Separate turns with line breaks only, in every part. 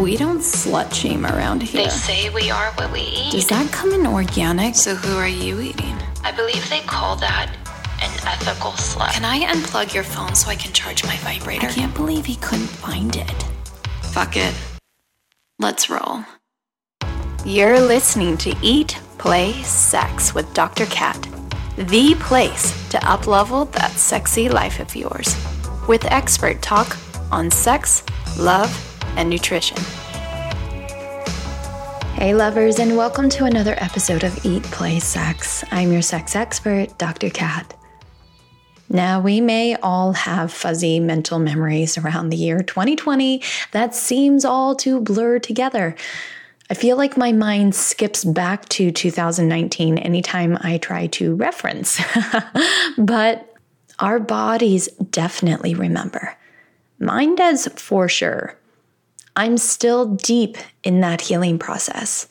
We don't slut shame around here.
They say we are what we eat.
Does that come in organic?
So who are you eating? I believe they call that an ethical slut.
Can I unplug your phone so I can charge my vibrator? I can't believe he couldn't find it. Fuck it. Let's roll. You're listening to Eat, Play, Sex with Dr. Cat, the place to uplevel that sexy life of yours, with expert talk on sex, love, and nutrition. Hey, lovers, and welcome to another episode of Eat, Play, Sex. I'm your sex expert, Dr. Cat. Now, we may all have fuzzy mental memories around the year 2020 that seems all to blur together. I feel like my mind skips back to 2019 anytime I try to reference, but our bodies definitely remember. Mine does for sure. I'm still deep in that healing process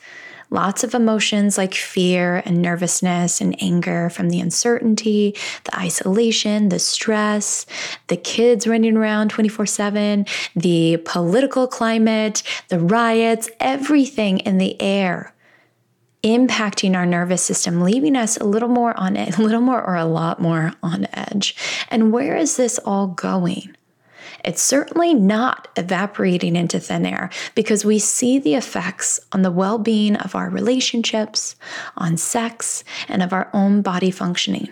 lots of emotions like fear and nervousness and anger from the uncertainty, the isolation, the stress, the kids running around 24 7, the political climate, the riots, everything in the air impacting our nervous system, leaving us a little more on it, a little more or a lot more on edge. And where is this all going? It's certainly not evaporating into thin air because we see the effects on the well being of our relationships, on sex, and of our own body functioning.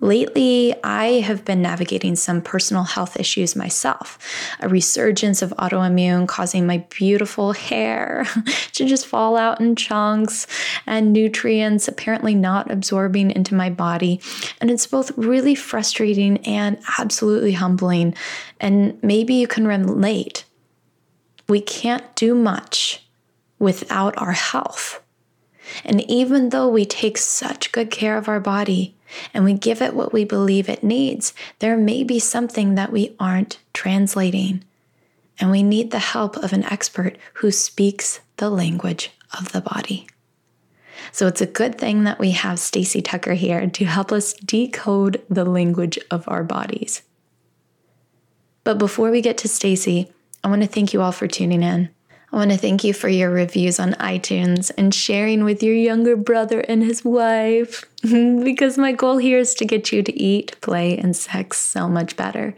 Lately, I have been navigating some personal health issues myself. A resurgence of autoimmune causing my beautiful hair to just fall out in chunks, and nutrients apparently not absorbing into my body. And it's both really frustrating and absolutely humbling. And maybe you can relate. We can't do much without our health. And even though we take such good care of our body, and we give it what we believe it needs, there may be something that we aren't translating. And we need the help of an expert who speaks the language of the body. So it's a good thing that we have Stacy Tucker here to help us decode the language of our bodies. But before we get to Stacy, I want to thank you all for tuning in. I want to thank you for your reviews on iTunes and sharing with your younger brother and his wife, because my goal here is to get you to eat, play, and sex so much better.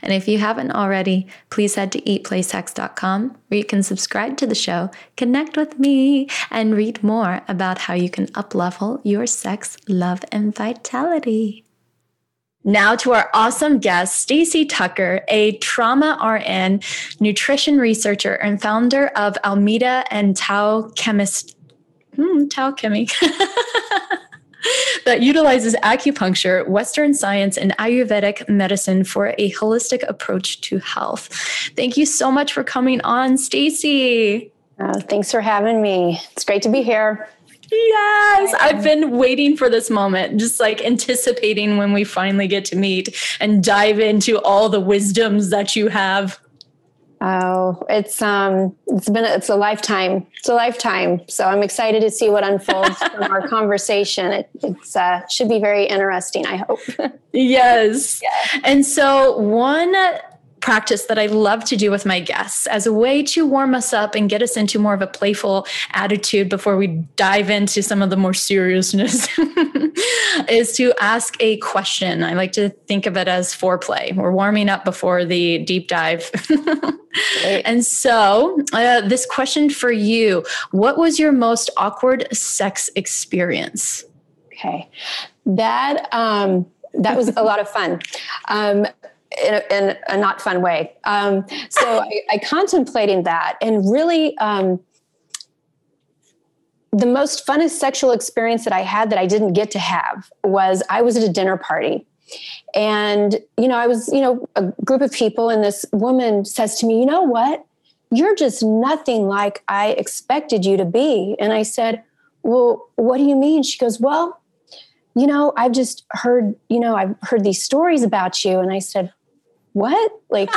And if you haven't already, please head to eatplaysex.com where you can subscribe to the show, connect with me, and read more about how you can uplevel your sex, love, and vitality. Now to our awesome guest, Stacy Tucker, a trauma RN, nutrition researcher, and founder of Almeida and Tao Chemist. Hmm, Tao Chemi. that utilizes acupuncture, Western science, and Ayurvedic medicine for a holistic approach to health. Thank you so much for coming on, Stacy.
Uh, thanks for having me. It's great to be here.
Yes, I've been waiting for this moment, just like anticipating when we finally get to meet and dive into all the wisdoms that you have.
Oh, it's um it's been it's a lifetime. It's a lifetime. So I'm excited to see what unfolds from our conversation. It it's uh should be very interesting, I hope.
yes. Yeah. And so one practice that I love to do with my guests as a way to warm us up and get us into more of a playful attitude before we dive into some of the more seriousness is to ask a question. I like to think of it as foreplay. We're warming up before the deep dive. and so, uh, this question for you What was your most awkward sex experience?
Okay. That, um, that was a lot of fun. Um, in a, in a not fun way. Um, so I, I contemplating that and really um, the most funnest sexual experience that I had that I didn't get to have was I was at a dinner party. And, you know, I was, you know, a group of people, and this woman says to me, You know what? You're just nothing like I expected you to be. And I said, Well, what do you mean? She goes, Well, you know, I've just heard, you know, I've heard these stories about you. And I said, what? Like,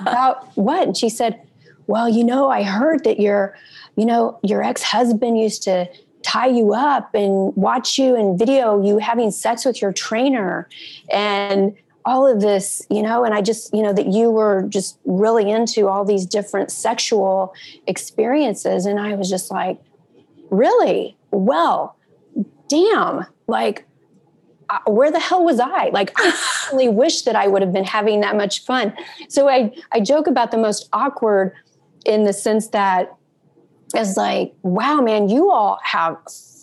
about what? And she said, well, you know, I heard that your, you know, your ex-husband used to tie you up and watch you and video you having sex with your trainer. And all of this, you know, and I just, you know, that you were just really into all these different sexual experiences. And I was just like, really? Well, damn, like, uh, where the hell was I? Like, I really wish that I would have been having that much fun. So I, I joke about the most awkward in the sense that it's like, wow, man, you all have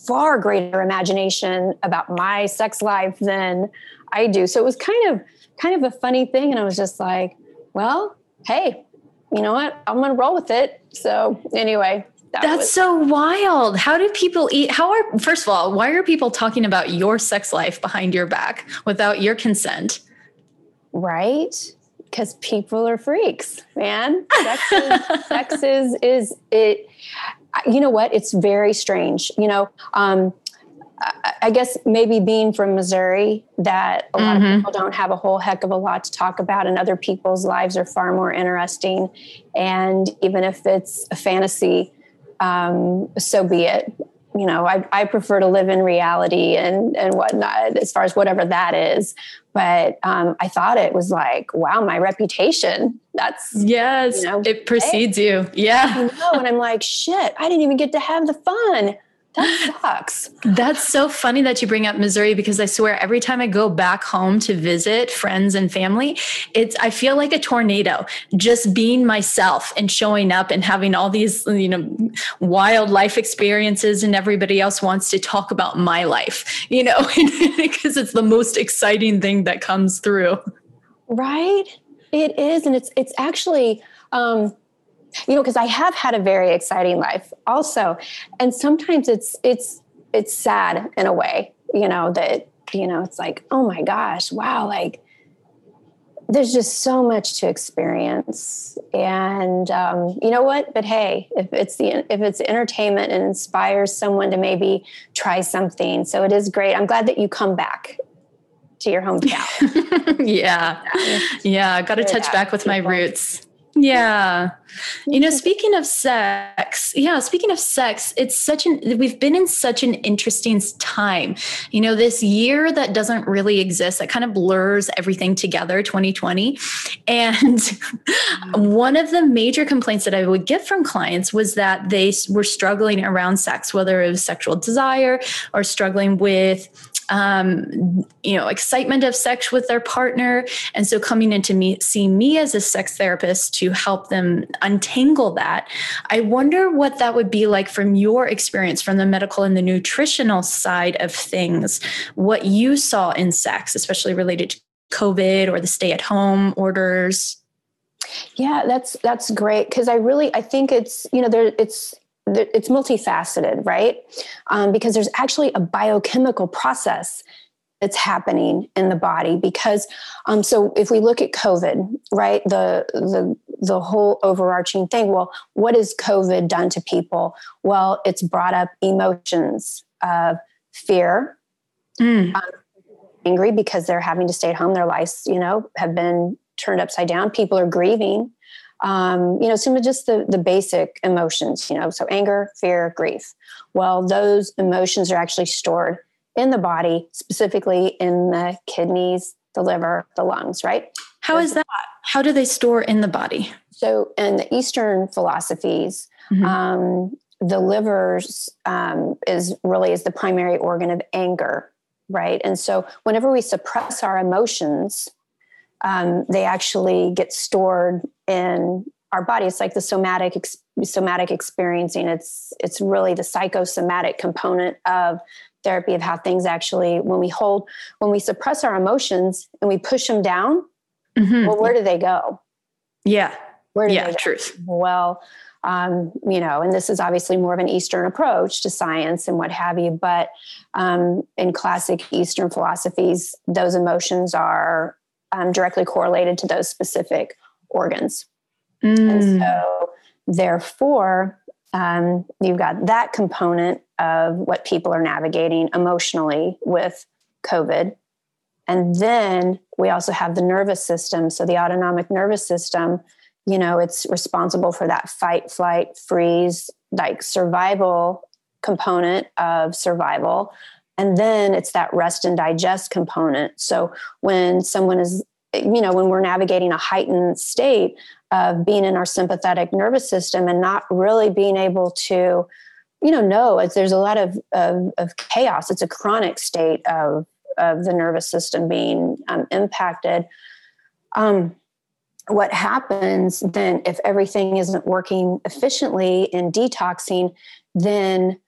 far greater imagination about my sex life than I do. So it was kind of kind of a funny thing. And I was just like, well, hey, you know what? I'm gonna roll with it. So anyway.
That That's was- so wild. How do people eat? How are, first of all, why are people talking about your sex life behind your back without your consent?
Right? Because people are freaks, man. Sex is, sex is, is it, you know what? It's very strange. You know, um, I guess maybe being from Missouri, that a lot mm-hmm. of people don't have a whole heck of a lot to talk about, and other people's lives are far more interesting. And even if it's a fantasy, um, so be it. You know, I, I prefer to live in reality and and whatnot, as far as whatever that is. But um, I thought it was like, wow, my reputation. That's
yes, you know, it precedes hey, you. Yeah,
I know. And I'm like, shit, I didn't even get to have the fun that sucks.
That's so funny that you bring up Missouri because I swear every time I go back home to visit friends and family, it's I feel like a tornado just being myself and showing up and having all these, you know, wild life experiences and everybody else wants to talk about my life, you know, because it's the most exciting thing that comes through.
Right? It is and it's it's actually um you know because i have had a very exciting life also. And sometimes it's it's it's sad in a way you know that you know it's like oh my gosh wow like there's just so much to experience. And um, you know what? But hey if it's the if it's entertainment and inspires someone to maybe try something. So it is great. I'm glad that you come back to your hometown.
Yeah. Yeah. I got to touch back with my roots. Yeah. You know, speaking of sex, yeah, speaking of sex, it's such an, we've been in such an interesting time. You know, this year that doesn't really exist, that kind of blurs everything together, 2020. And one of the major complaints that I would get from clients was that they were struggling around sex, whether it was sexual desire or struggling with um, you know, excitement of sex with their partner. And so coming in to me, see me as a sex therapist to help them untangle that. I wonder what that would be like from your experience from the medical and the nutritional side of things, what you saw in sex, especially related to COVID or the stay at home orders.
Yeah, that's that's great because I really I think it's you know there it's it's multifaceted, right? Um, because there's actually a biochemical process that's happening in the body. Because um, so if we look at COVID, right, the the the whole overarching thing. Well, what has COVID done to people? Well, it's brought up emotions of fear, mm. um, angry because they're having to stay at home. Their lives, you know, have been turned upside down. People are grieving um, you know, some of just the, the basic emotions, you know, so anger, fear, grief. Well, those emotions are actually stored in the body, specifically in the kidneys, the liver, the lungs, right?
How is that? How do they store in the body?
So, in the Eastern philosophies, mm-hmm. um, the liver um, is really is the primary organ of anger, right? And so, whenever we suppress our emotions, um, they actually get stored in our body. It's like the somatic ex- somatic experiencing. It's it's really the psychosomatic component of therapy of how things actually when we hold when we suppress our emotions and we push them down. Mm-hmm. Well, where do they go?
Yeah.
Where do
yeah,
they
go? truth.
Well, um, you know, and this is obviously more of an Eastern approach to science and what have you. But um, in classic Eastern philosophies, those emotions are um, directly correlated to those specific organs. Mm. And so, therefore, um, you've got that component of what people are navigating emotionally with COVID. And then we also have the nervous system. So, the autonomic nervous system, you know, it's responsible for that fight, flight, freeze, like survival component of survival and then it's that rest and digest component so when someone is you know, when we're navigating a heightened state of being in our sympathetic nervous system and not really being able to, you know, know it's, there's a lot of, of, of chaos. It's a chronic state of, of the nervous system being um, impacted. Um, what happens then if everything isn't working efficiently in detoxing, then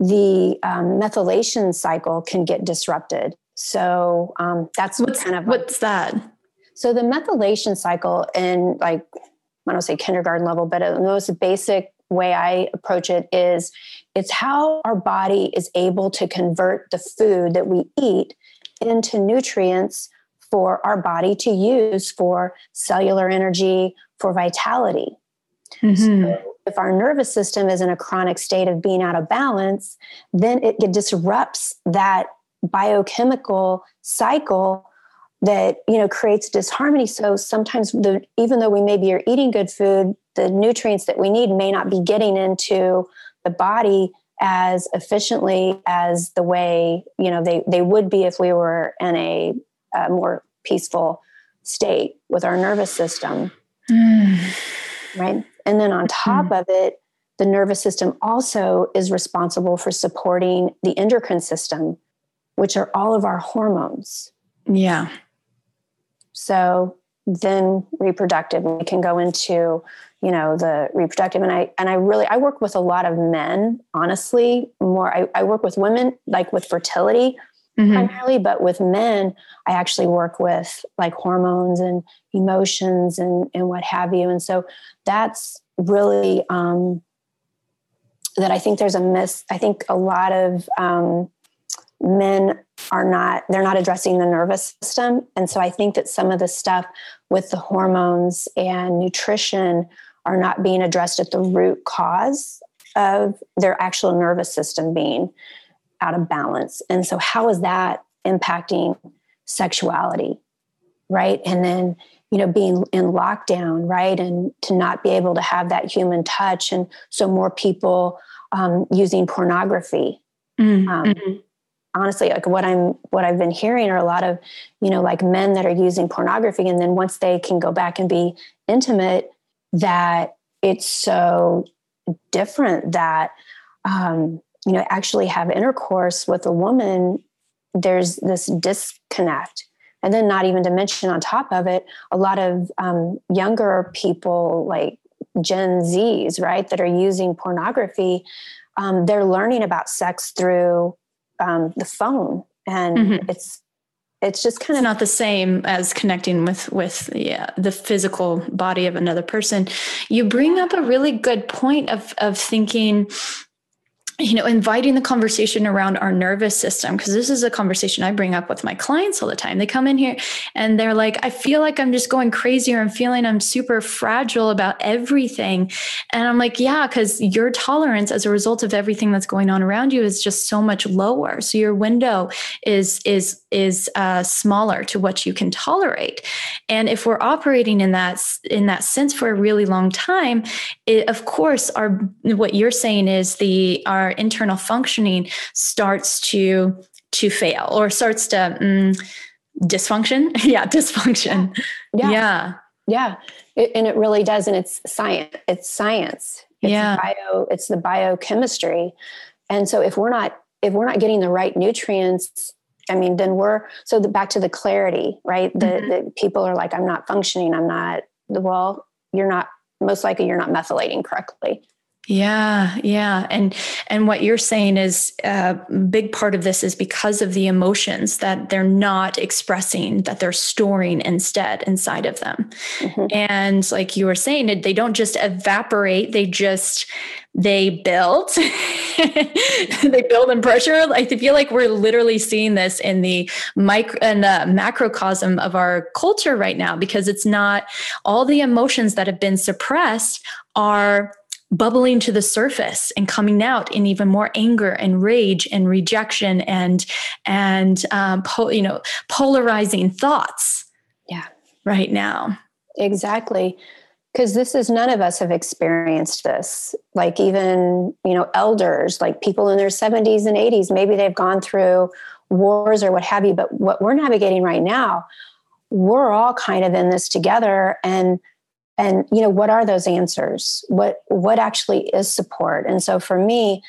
the um, methylation cycle can get disrupted. So um, that's
what's,
kind of
what's that.
So the methylation cycle, in like I don't say kindergarten level, but the most basic way I approach it is it's how our body is able to convert the food that we eat into nutrients for our body to use for cellular energy, for vitality. Mm-hmm. So if our nervous system is in a chronic state of being out of balance, then it disrupts that biochemical cycle that you know creates disharmony. So sometimes the, even though we maybe are eating good food the nutrients that we need may not be getting into the body as efficiently as the way you know they, they would be if we were in a, a more peaceful state with our nervous system. Mm. right? And then on top mm. of it the nervous system also is responsible for supporting the endocrine system which are all of our hormones.
Yeah
so then reproductive we can go into you know the reproductive and i and i really i work with a lot of men honestly more i, I work with women like with fertility mm-hmm. primarily but with men i actually work with like hormones and emotions and and what have you and so that's really um that i think there's a miss i think a lot of um men are not they're not addressing the nervous system. And so i think that some of the stuff with the hormones and nutrition are not being addressed at the root cause of their actual nervous system being out of balance. And so how is that impacting sexuality right? And then you know being in lockdown right? And to not be able to have that human touch and so more people um, using pornography mm-hmm. um, honestly like what i'm what i've been hearing are a lot of you know like men that are using pornography and then once they can go back and be intimate that it's so different that um you know actually have intercourse with a woman there's this disconnect. And then not even to mention on top of it a lot of um, younger people like gen z's right that are using pornography um, they're learning about sex through um, the phone, and mm-hmm. it's it's just kind
it's
of
not the same as connecting with with yeah, the physical body of another person. You bring up a really good point of of thinking you know, inviting the conversation around our nervous system, because this is a conversation I bring up with my clients all the time. They come in here and they're like, I feel like I'm just going crazy or I'm feeling I'm super fragile about everything. And I'm like, yeah, because your tolerance as a result of everything that's going on around you is just so much lower. So your window is is is uh, smaller to what you can tolerate. And if we're operating in that in that sense for a really long time, it, of course, our what you're saying is the our internal functioning starts to to fail or starts to um, dysfunction. Yeah dysfunction.
Yeah.
Yeah.
Yeah, It, and it really does and it's science it's science. It's
yeah.
bio it's the biochemistry. And so if we're not if we're not getting the right nutrients i mean then we're so the, back to the clarity right? The, mm-hmm. the people are like i'm not functioning. I'm not well you're not most likely you're not methylating correctly
yeah, yeah, and and what you're saying is a uh, big part of this is because of the emotions that they're not expressing, that they're storing instead inside of them, mm-hmm. and like you were saying, they don't just evaporate; they just they build, they build in pressure. I feel like we're literally seeing this in the micro and the macrocosm of our culture right now because it's not all the emotions that have been suppressed are bubbling to the surface and coming out in even more anger and rage and rejection and and um, po- you know polarizing thoughts
yeah.
right now.
Exactly. Because this is none of us have experienced this. Like even you know elders like people in their 70s and 80s maybe they've gone through wars or what have you but what we're navigating right now we're all kind of in this together and and you know what are those answers? What what actually is support? And so for me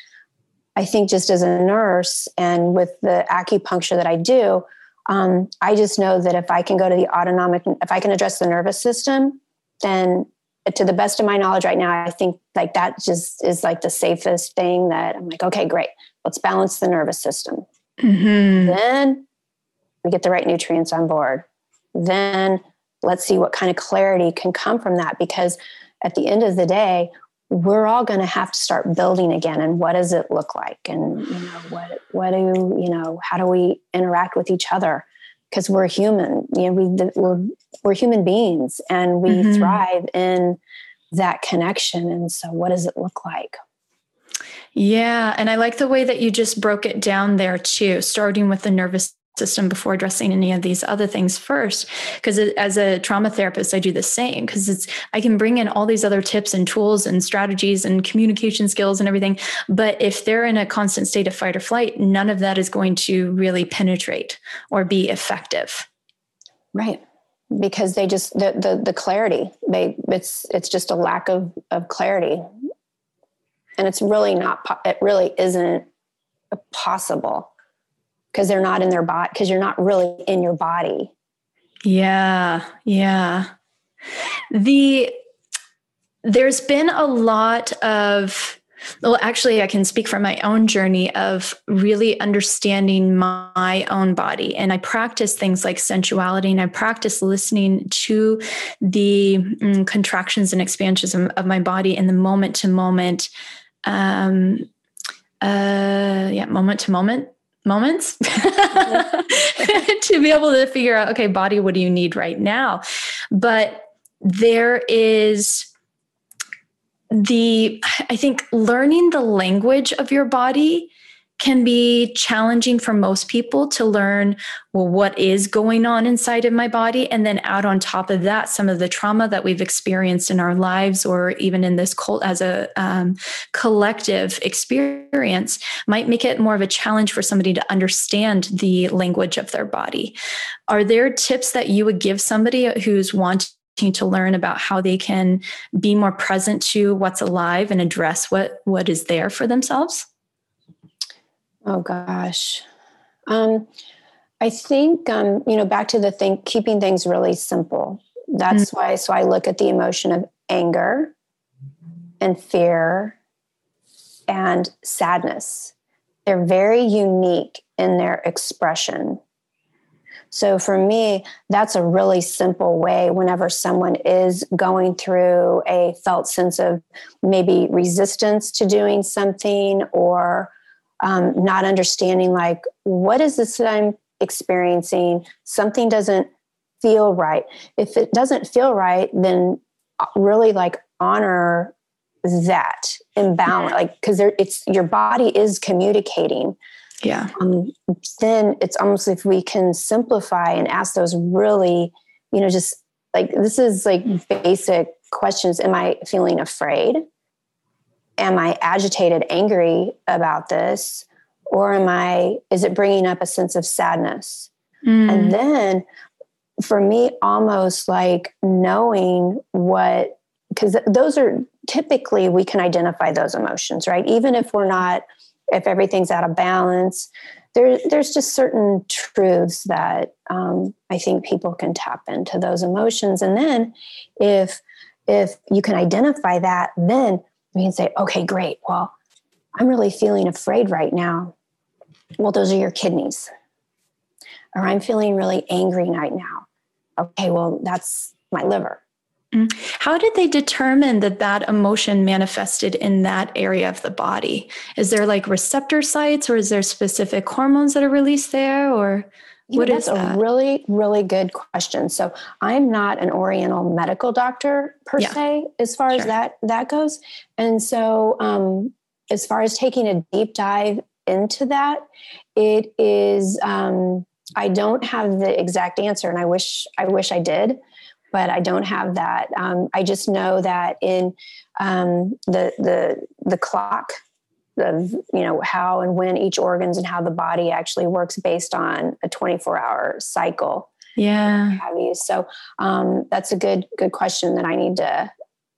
i think just as a nurse and with the acupuncture that i do um, i just know that if i can go to the autonomic if i can address the nervous system then to the best of my knowledge right now i think like that just is like the safest thing that i'm like okay great. Let's balance the nervous system. Mm-hmm. then we get the right nutrients on board. Then let's see what kind of clarity can come from that because at the end of the day we're all going to have to start building again and what does it look like? And you know what what do you know how do we interact with each other? Because we're human you know we we're we're human beings and we mm-hmm. thrive in that connection and so what does it look like?
Yeah and i like the way that you just broke it down there too starting with the nervous system before addressing any of these other things first. Because as a trauma therapist i do the same because it's i can bring in all these other tips and tools and strategies and communication skills and everything but if they're in a constant state of fight or flight none of that is going to really penetrate or be effective.
Right. Because they just the the, the clarity they it's it's just a lack of of clarity. And it's really not it really isn't possible because they're not in their body because you're not really in your body.
Yeah yeah. The there's been a lot of well actually i can speak from my own journey of really understanding my own body. And i practice things like sensuality and i practice listening to the mm, contractions and expansions of, of, my body in the moment to moment um uh yeah moment to moment moments? To be able to figure out okay body what do you need right now? But there is the i think learning the language of your body can be challenging for most people to learn well what is going on inside of my body and then add on top of that some of the trauma that we've experienced in our lives or even in this cult as a um, collective experience might make it more of a challenge for somebody to understand the language of their body. Are there tips that you would give somebody who's wanting to learn about how they can be more present to what's alive and address what what is there for themselves
Oh gosh. Um, I think um, you know back to the thing, keeping things really simple. That's mm-hmm. why. So I look at the emotion of anger and fear and sadness. They're very unique in their expression. So for me, that's a really simple way whenever someone is going through a felt sense of maybe resistance to doing something or um, not understanding like what is this that i'm experiencing? Something doesn't feel right. If it doesn't feel right then uh, really like honor that imbalance yeah. like because it's your body is communicating.
Yeah.
Um, then it's almost if we can simplify and ask those really you know just like this is like basic questions. Am i feeling afraid am I agitated, angry about this? Or am I, is it bringing up a sense of sadness? Mm. And then for me, almost like knowing what, because those are typically we can identify those emotions, right? Even if we're not, if everything's out of balance, there, there's just certain truths that um, I think people can tap into those emotions. And then if, if you can identify that, then we can say, okay, great. Well, I'm really feeling afraid right now. Well, those are your kidneys. Or I'm feeling really angry right now. Okay, well, that's my liver.
Mm. How did they determine that that emotion manifested in that area of the body? Is there like receptor sites or is there specific hormones that are released there or what
that's that? a really, really good question. So I'm not an Oriental medical doctor per yeah. se, as far sure. as that that goes. And so, um, as far as taking a deep dive into that, it is. Um, I don't have the exact answer, and I wish I wish I did, but I don't have that. Um, I just know that in um, the the the clock of you know how and when each organs and how the body actually works based on a 24 hour cycle
Yeah.
Have you? So um, that's a good good question that I need to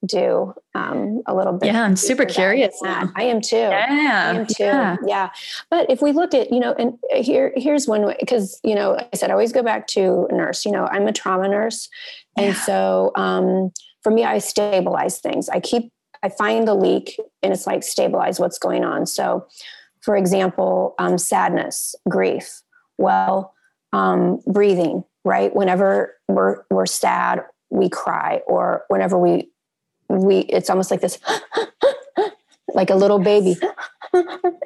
do um, a little bit.
Yeah, I'm super curious.
I am too.
Yeah,
I am too. Yeah. yeah. But if we look at, you know, and here here's one way because you know, I said I always go back to nurse. You know, I'm a trauma nurse, and yeah. so um, for me, I stabilize things. I keep I find the leak, and it's like stabilize what's going on. So, for example, um, sadness, grief. Well, um, breathing. Right. Whenever we're we're sad we cry or whenever we we it's almost like this like a little baby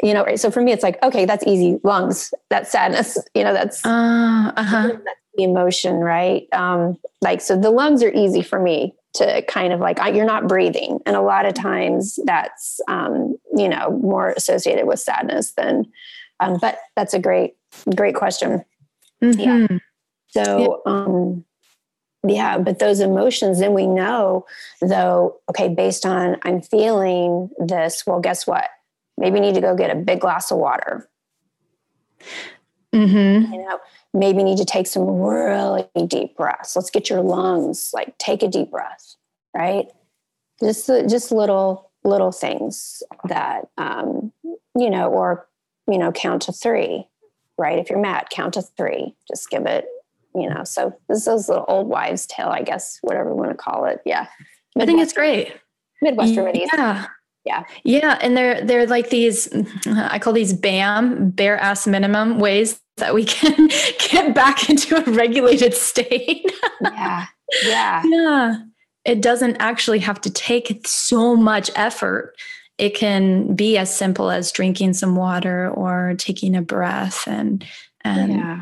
you know right so for me it's like okay that's easy lungs that's sadness you know that's uh, uh-huh. that's the emotion right um like so the lungs are easy for me to kind of like you're not breathing and a lot of times that's um you know more associated with sadness than um but that's a great great question mm-hmm. yeah so yeah. um yeah but those emotions then we know though okay based on i'm feeling this well guess what maybe need to go get a big glass of water mm-hmm. you know maybe need to take some really deep breaths let's get your lungs like take a deep breath right just just little little things that um you know or you know count to three right if you're mad count to three just give it you know, so this is little old wives' tale, I guess, whatever you want to call it. Yeah.
I think it's great.
Midwestern remedies.
Yeah.
Yeah.
Yeah. And they're they're like these, I call these BAM, bare ass minimum ways that we can get back into a regulated state.
yeah. Yeah.
Yeah. It doesn't actually have to take so much effort. It can be as simple as drinking some water or taking a breath and and yeah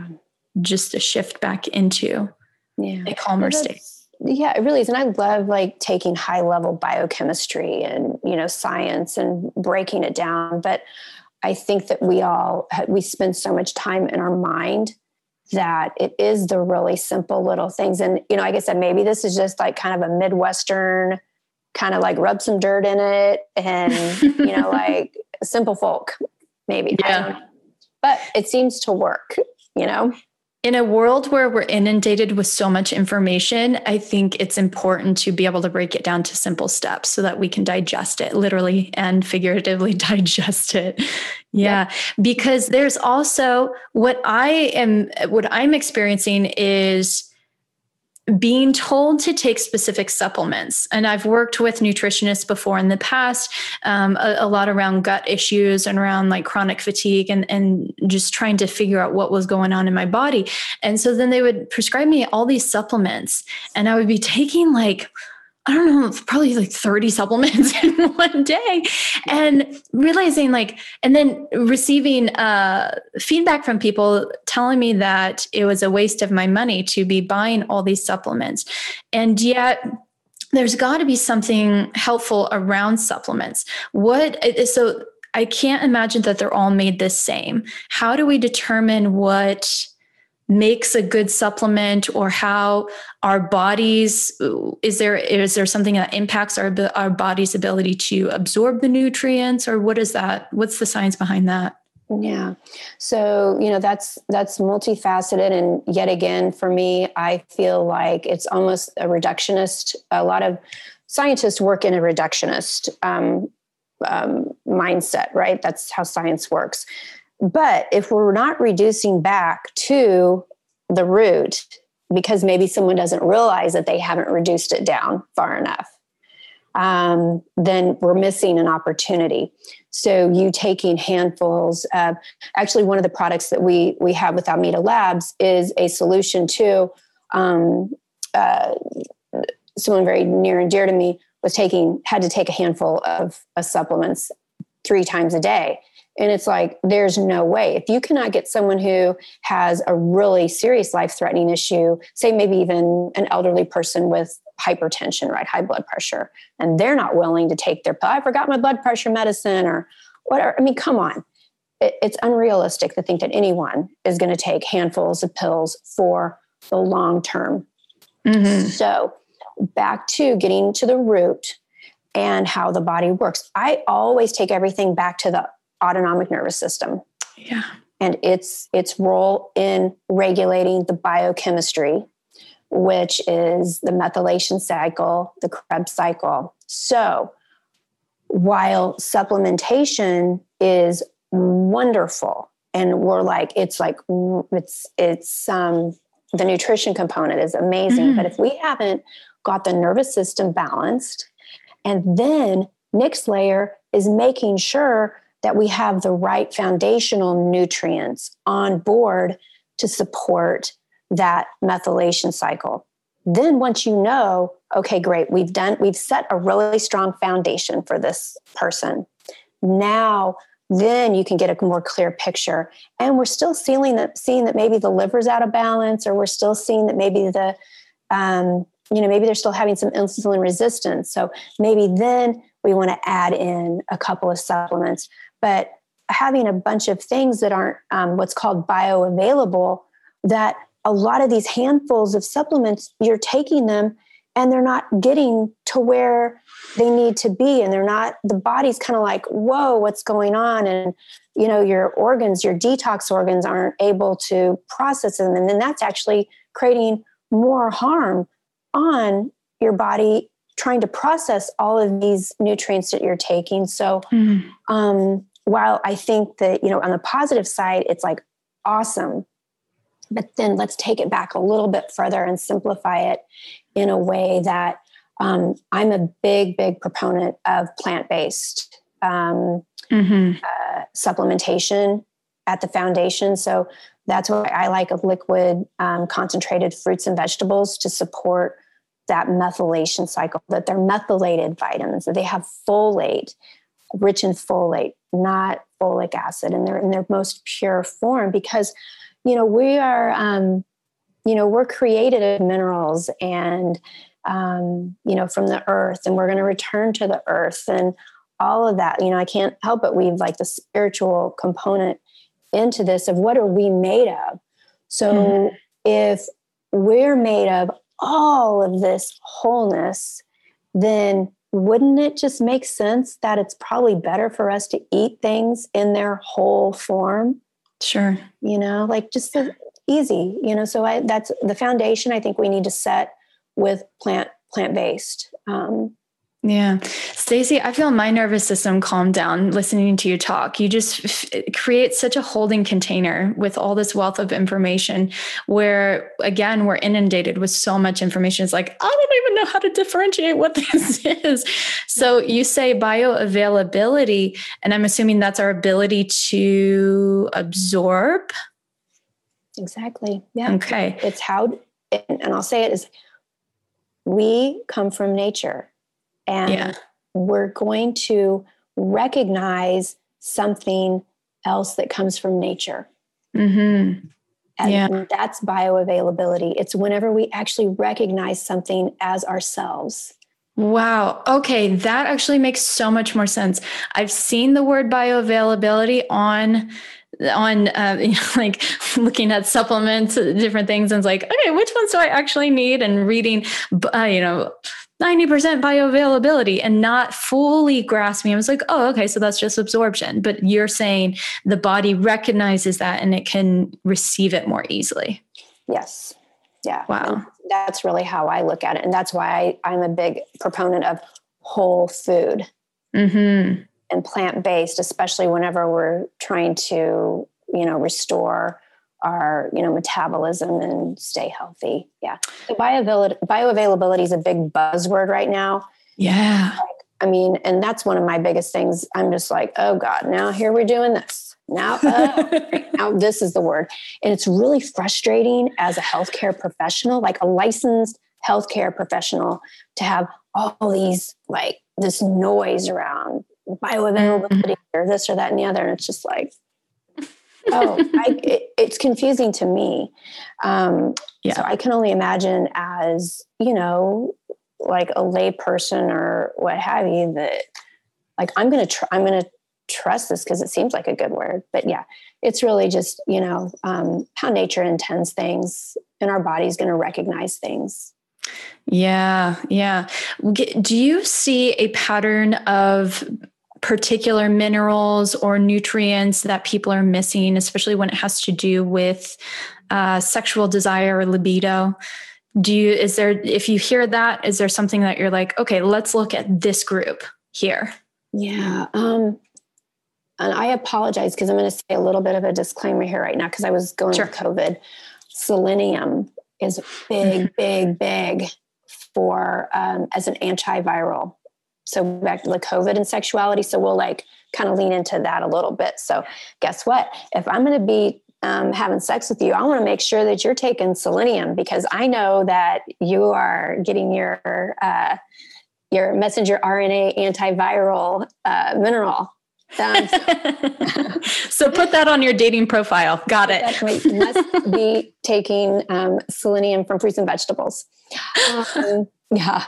just a shift back into yeah. a calmer state.
Yeah, it really is. And I love like taking high level biochemistry and, you know, science and breaking it down. But I think that we all, we spend so much time in our mind that it is the really simple little things. And, you know, like I said, maybe this is just like kind of a Midwestern kind of like rub some dirt in it and, you know, like simple folk, maybe.
Yeah.
But it seems to work, you know?
In a world where we're inundated with so much information, I think it's important to be able to break it down to simple steps so that we can digest it, literally and figuratively digest it. Yeah. Yep. Because there's also what I am, what I'm experiencing is being told to take specific supplements. And I've worked with nutritionists before in the past, um, a, a, lot around gut issues and around like chronic fatigue and, and just trying to figure out what was going on in my body. And so then they would prescribe me all these supplements, and I would be taking like, I don't know, probably like 30 supplements in one day and realizing like, and then receiving uh, feedback from people telling me that it was a waste of my money to be buying all these supplements. And yet, there's got to be something helpful around supplements. What, so I can't imagine that they're all made the same. How do we determine what? Makes a good supplement or how our bodies is there is there something that impacts our our body's ability to absorb the nutrients or what is that what's the science behind that?
Yeah. So you know that's that's multifaceted and yet again for me i feel like it's almost a reductionist. A lot of scientists work in a reductionist um, um, mindset right? That's how science works but if we're not reducing back to the root, because maybe someone doesn't realize that they haven't reduced it down far enough, um, then we're missing an opportunity. So you taking handfuls of actually one of the products that we we have with Almeida Labs is a solution to um, uh, someone very near and dear to me was taking had to take a handful of, of supplements three times a day and it's like, there's no way. If you cannot get someone who has a really serious life threatening issue, say maybe even an elderly person with hypertension, right? High blood pressure, and they're not willing to take their, I forgot my blood pressure medicine or whatever. I mean, come on. It, it's unrealistic to think that anyone is going to take handfuls of pills for the long term. Mm-hmm. So, back to getting to the root and how the body works. I always take everything back to the autonomic nervous system.
Yeah.
and its its role in regulating the biochemistry, which is the methylation cycle, the Krebs cycle. So, while supplementation is wonderful, and we're like, it's like it's it's um, the nutrition component is amazing, mm-hmm. but if we haven't got the nervous system balanced, and then next layer is making sure that we have the right foundational nutrients on board to support that methylation cycle. Then once you know, okay, great, we've done, we've set a really strong foundation for this person. Now, then you can get a more clear picture. And we're still seeing that, seeing that maybe the liver's out of balance, or we're still seeing that maybe the, um, you know, maybe they're still having some insulin resistance. So maybe then we want to add in a couple of supplements but having a bunch of things that aren't um, what's called bioavailable that a lot of these handfuls of supplements you're taking them and they're not getting to where they need to be and they're not the body's kind of like whoa what's going on? And you know your organs your detox organs aren't able to process them and then that's actually creating more harm on your body trying to process all of these nutrients that you're taking. So, mm-hmm. um, while I think that, you know, on the positive side, it's like awesome, but then let's take it back a little bit further and simplify it in a way that um, I'm a big, big proponent of plant based um, mm-hmm. uh, supplementation at the foundation. So, that's why I like a liquid um, concentrated fruits and vegetables to support that methylation cycle, that they're methylated vitamins, that they have folate, rich in folate, not folic acid, and they're in their most pure form because, you know, we are, um, you know, we're created of minerals and, um, you know, from the earth, and we're going to return to the earth and all of that. You know, I can't help but weave like the spiritual component into this of what are we made of. So mm. if we're made of all of this wholeness, then wouldn't it just make sense that it's probably better for us to eat things in their whole form?
Sure.
You know, like just the, easy, you know, so I, that's the foundation I think we need to set with plant plant based. Um,
yeah. Stacy, I feel my nervous system calm down listening to you talk. You just f- create such a holding container with all this wealth of information where, again, we're inundated with so much information. It's like, I don't even know how to differentiate what this is. So you say bioavailability, and I'm assuming that's our ability to absorb.
Exactly. Yeah.
Okay.
It's how, and I'll say it is we come from nature and yeah. we're going to recognize something else that comes from nature. Mm-hmm. And yeah. that's bioavailability. It's whenever we actually recognize something as ourselves.
Wow. Okay. That actually makes so much more sense. I've seen the word bioavailability on on uh, you know, like looking at supplements different things and it's like okay which ones do i actually need and reading uh, you know 90% bioavailability and not fully grasping. I was like, oh, okay, so that's just absorption. But you're saying the body recognizes that and it can receive it more easily.
Yes. Yeah.
Wow.
And that's really how I look at it. And that's why I, am a big proponent of whole food mm-hmm. and plant based, especially whenever we're trying to, you know, restore our you know metabolism and stay healthy. Yeah. The bioavailability bioavailability is a big buzzword right now.
Yeah. Like,
i mean and that's one of my biggest things. I'm just like oh god now here we're doing this. Now oh, now this is the word. And it's really frustrating as a healthcare professional like a licensed healthcare professional to have all these like this noise around bioavailability mm-hmm. or this or that and the other. And it's just like oh, I, it, it's confusing to me. Um, yeah. So I can only imagine as, you know, like a lay person or what have you that like, I'm going to try, I'm going to trust this because it seems like a good word, but yeah, it's really just, you know, um, how nature intends things and our body's going to recognize things.
Yeah. Yeah. Do you see a pattern of particular minerals or nutrients that people are missing, especially when it has to do with uh, sexual desire or libido? Do you, is there, if you hear that, is there something that you're like, okay, let's look at this group here?
Yeah. Um, and I apologize because I'm going to say a little bit of a disclaimer here right now because I was going sure. with COVID. Selenium is big, big, big for um, as an antiviral so back to the COVID and sexuality. So we'll like kind of lean into that a little bit. So guess what? If I'm going to be um, having sex with you, I want to make sure that you're taking selenium because I know that you are getting your uh, your messenger RNA antiviral uh, mineral. Um,
so put that on your dating profile. Got it.
Must be taking um, selenium from fruits and vegetables. Um, yeah.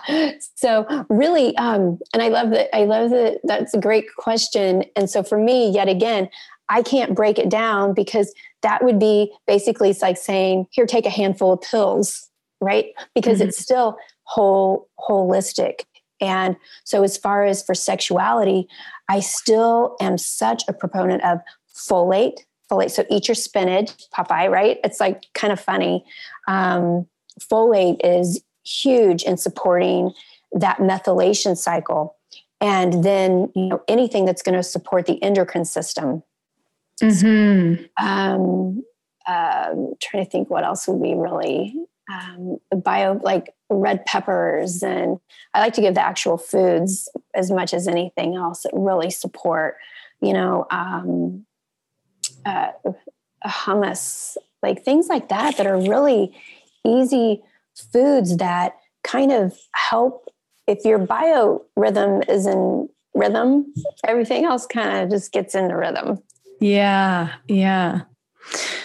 So really, um, and I love that. I love that. That's a great question. And so for me, yet again, I can't break it down because that would be basically it's like saying, "Here, take a handful of pills," right? Because mm-hmm. it's still whole holistic. And so, as far as for sexuality, I still am such a proponent of folate. Folate. So eat your spinach, Popeye. Right? It's like kind of funny. Um, folate is huge in supporting that methylation cycle and then you know anything that's going to support the endocrine system mm-hmm. um, um, trying to think what else would be really um, bio like red peppers and i like to give the actual foods as much as anything else that really support you know um, uh, hummus like things like that that are really easy foods that kind of help if your biorhythm is in rhythm, everything else kind of just gets into rhythm.
Yeah, yeah.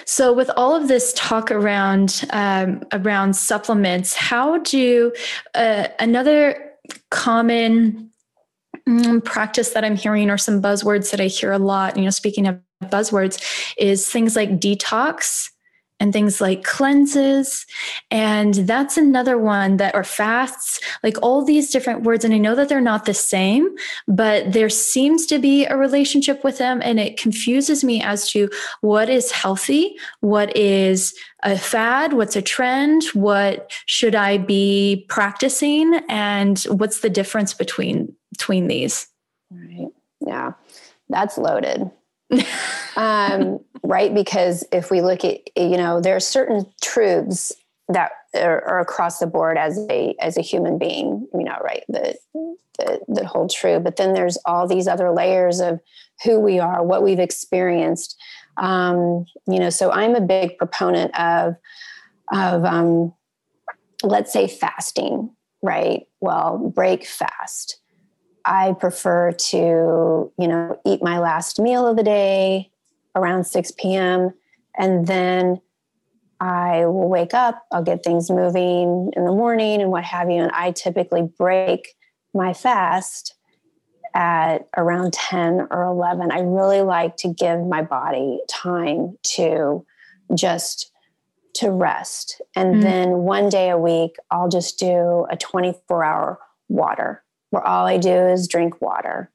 So, with all of this talk around um, around supplements, how do uh, another common mm, practice that I'm hearing, or some buzzwords that I hear a lot, you know, speaking of buzzwords, is things like detox and things like cleanses. And that's another one that, are fasts, like all these different words. And I know that they're not the same, but there seems to be a relationship with them. And it confuses me as to what is healthy, what is a fad, what's a trend, what should I be practicing, and what's the difference between between these.
Right. Yeah. That's loaded. Um, right? Because if we look at, you know, there are certain truths that are, are, across the board as a as a human being, you know, right? That that, hold true. But then there's all these other layers of who we are, what we've experienced. Um, you know, so I'm a big proponent of of um, let's say fasting, right? Well, break fast. I prefer to, you know, eat my last meal of the day around 6 p.m. And then I will wake up, I'll get things moving in the morning and what have you. And I typically break my fast at around 10 or 11. I really like to give my body time to just to rest. And mm then one day a week, I'll just do a 24 hour water where all I do is drink water,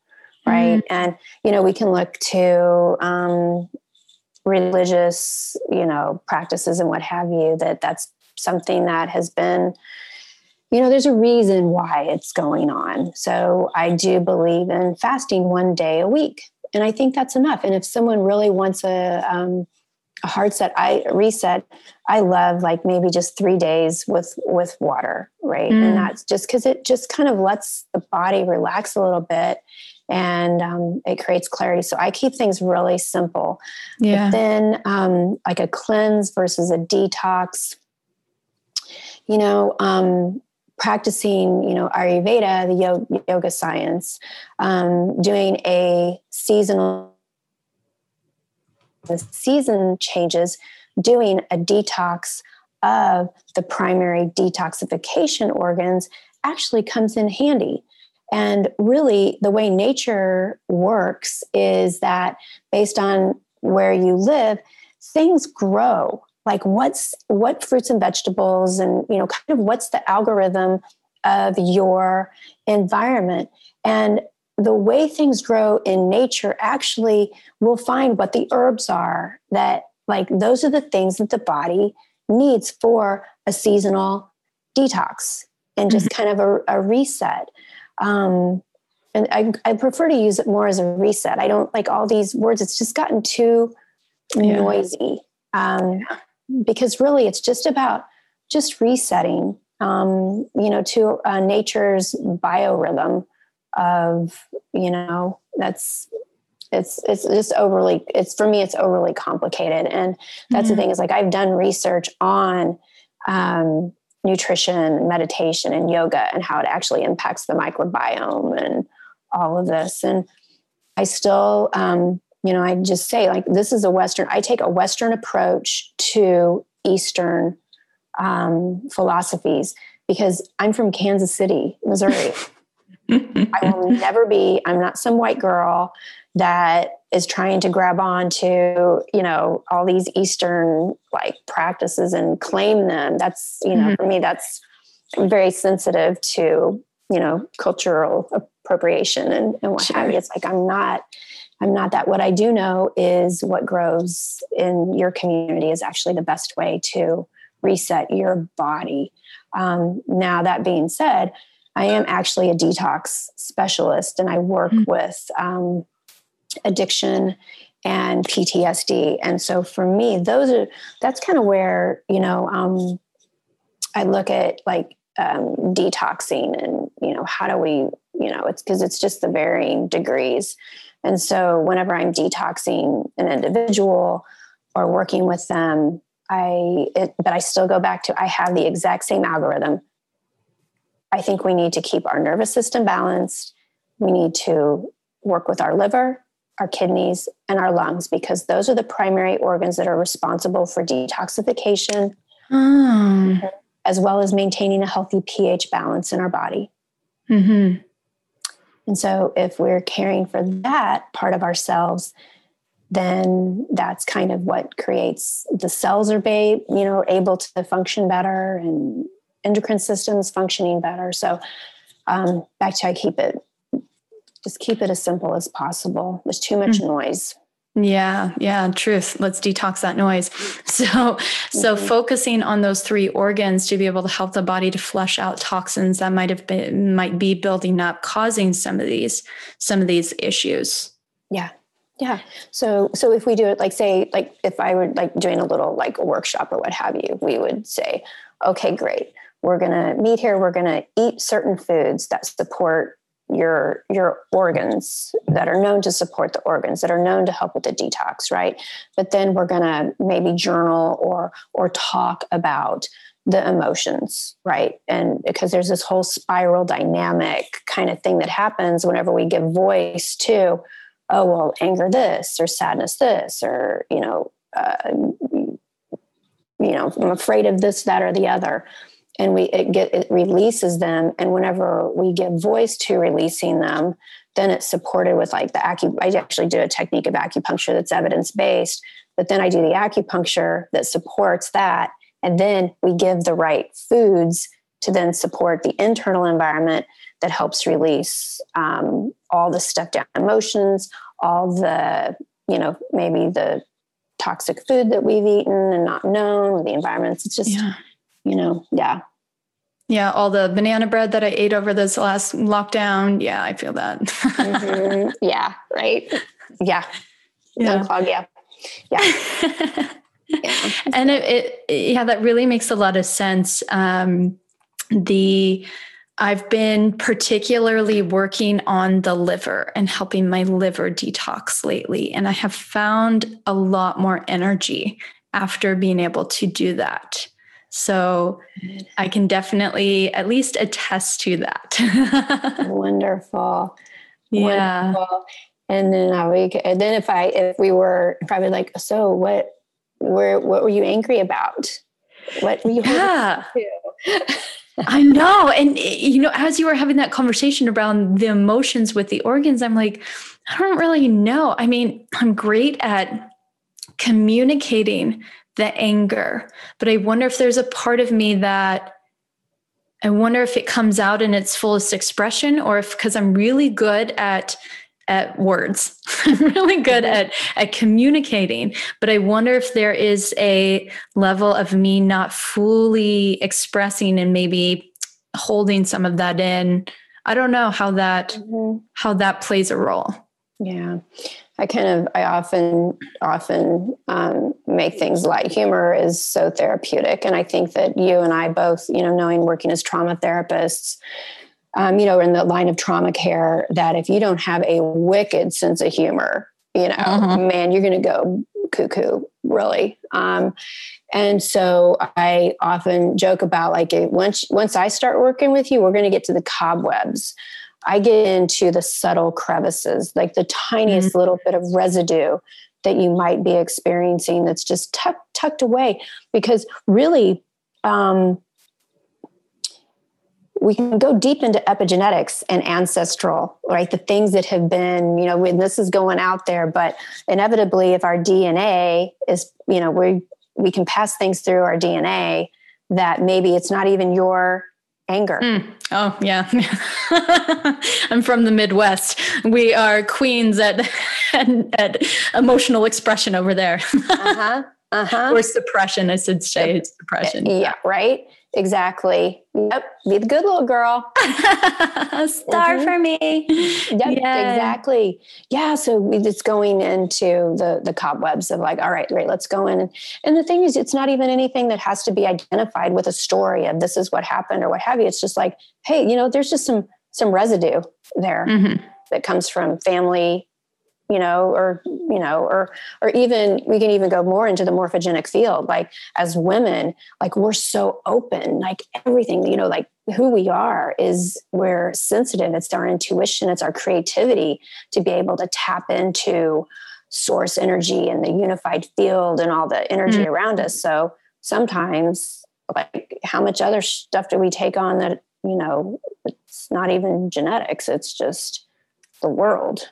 right? Mm-hmm. And you know, we can look to um, religious, you know, practices and what have you. That that's something that has been you know, there's a reason why it's going on. So I do believe in fasting one day a week. And I think that's enough. And if someone really wants a, um, a hard set, I reset, I love like maybe just three days with with water, right? Mm. And that's just because it just kind of lets the body relax a little bit and um, it creates clarity. So I keep things really simple. Yeah. But then um, like a cleanse versus a detox, you know, um, practicing, you know, Ayurveda, the yoga, yoga science, um, doing a seasonal the season changes, doing a detox of the primary detoxification organs actually comes in handy. And really, the way nature works is that based on where you live, things grow. Like what's what fruits and vegetables, and you know, kind of what's the algorithm of your environment. And the way things grow in nature actually will find what the herbs are that like those are the things that the body needs for a seasonal detox and just mm-hmm. kind of a, a reset. Um, and I, I prefer to use it more as a reset. I don't like all these words. It's just gotten too yeah. noisy um, because really it's just about just resetting um, you know to uh, nature's biorhythm of you know that's it's it's just overly it's for me it's overly complicated. And that's mm-hmm. the thing is like i've done research on um, nutrition meditation and yoga and how it actually impacts the microbiome and all of this. And i still um, you know i just say like this is a western i take a western approach to eastern um, philosophies because i'm from kansas city missouri I will never be, I'm not some white girl that is trying to grab on to, you know, all these Eastern like practices and claim them. That's, you know, mm-hmm. for me, that's very sensitive to, you know, cultural appropriation and, and what sure. have you. It's like, I'm not, I'm not that. What I do know is what grows in your community is actually the best way to reset your body. Um, now, that being said, I am actually a detox specialist and I work mm-hmm. with um, addiction and PTSD. And so for me, those are that's kind of where, you know, um, I look at like um, detoxing and, you know, how do we, you know, it's because it's just the varying degrees. And so whenever I'm detoxing an individual or working with them, I, it, but I still go back to, I have the exact same algorithm I think we need to keep our nervous system balanced. We need to work with our liver, our kidneys, and our lungs because those are the primary organs that are responsible for detoxification, mm. as well as maintaining a healthy pH balance in our body. Mm-hmm. And so, if we're caring for that part of ourselves, then that's kind of what creates the cells are ba- you know able to function better and endocrine system's functioning better. So um, back to I keep it, just keep it as simple as possible. There's too much mm-hmm. noise.
Yeah, yeah, truth. Let's detox that noise. So, so mm-hmm. focusing on those three organs to be able to help the body to flush out toxins that might have been might be building up, causing some of these some of these issues.
Yeah, yeah. So, so if we do it, like say, like if I were like doing a little like a workshop or what have you, we would say, okay, great we're going to meet here. We're going to eat certain foods that support your your organs that are known to support the organs that are known to help with the detox right? But then we're going to maybe journal or or talk about the emotions right? And because there's this whole spiral dynamic kind of thing that happens whenever we give voice to oh well anger this or sadness this or you know uh, you know i'm afraid of this that or the other and we it get it releases them. And whenever we give voice to releasing them then it's supported with like the acu i actually do a technique of acupuncture that's evidence based but then i do the acupuncture that supports that. And then we give the right foods to then support the internal environment that helps release um, all the stuff down emotions all the you know maybe the toxic food that we've eaten and not known the environments. It's just yeah. you know, yeah.
Yeah, all the banana bread that I ate over this last lockdown. Yeah, I feel that.
mm-hmm. Yeah, right. Yeah. Yeah. Unclog, yeah. Yeah.
yeah. And it, it, yeah, that really makes a lot of sense. Um, the, I've been particularly working on the liver and helping my liver detox lately. And I have found a lot more energy after being able to do that. So I can definitely at least attest to that.
Wonderful. Yeah. Wonderful. And then I would, and then if I if we were probably like, so what were what were you angry about? What were you yeah.
I know. And you know, as you were having that conversation around the emotions with the organs, I'm like, I don't really know. I mean, I'm great at communicating the anger. But I wonder if there's a part of me that I wonder if it comes out in its fullest expression or if because I'm really good at at words. I'm really good at at communicating, but I wonder if there is a level of me not fully expressing and maybe holding some of that in. I don't know how that mm-hmm. how that plays a role.
Yeah. I kind of, I often, often um, make things light. Humor is so therapeutic. And I think that you and I both, you know, knowing working as trauma therapists, um, you know, in the line of trauma care, that if you don't have a wicked sense of humor, you know, uh-huh. man, you're going to go cuckoo, really. Um, and so I often joke about like once once I start working with you, we're going to get to the cobwebs I get into the subtle crevices, like the tiniest mm-hmm. little bit of residue that you might be experiencing that's just tucked, tucked away. Because really, um, we can go deep into epigenetics and ancestral, right? The things that have been, you know, when this is going out there, but inevitably, if our DNA is, you know, we we can pass things through our DNA that maybe it's not even your anger. Mm.
Oh, yeah. I'm from the Midwest. We are queens at, at, at emotional expression over there. uh-huh. Uh-huh. or suppression, I should say. It's suppression.
Yeah, right. Exactly. Yep. Be the good little girl.
Star mm-hmm. for me.
Yep. Yeah. Exactly. Yeah. So we just going into the the cobwebs of like, all right, great, let's go in. And the thing is, it's not even anything that has to be identified with a story of this is what happened or what have you. It's just like, hey, you know, there's just some some residue there mm-hmm. that comes from family you know or you know or or even we can even go more into the morphogenic field. Like as women like we're so open. Like everything you know like who we are is we're sensitive. It's our intuition. It's our creativity to be able to tap into source energy and the unified field and all the energy mm-hmm. around us. So sometimes like how much other stuff do we take on that you know it's not even genetics. It's just the world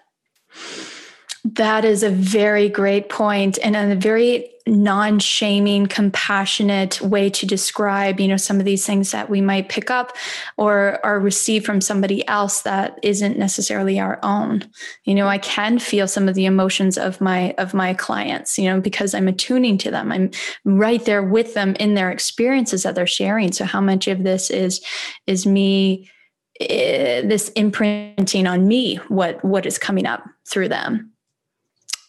that is a very great point and a very non-shaming compassionate way to describe you know some of these things that we might pick up or or receive from somebody else that isn't necessarily our own. You know i can feel some of the emotions of my of my clients you know because i'm attuning to them. I'm right there with them in their experiences that they're sharing. So how much of this is is me uh, this imprinting on me what what is coming up through them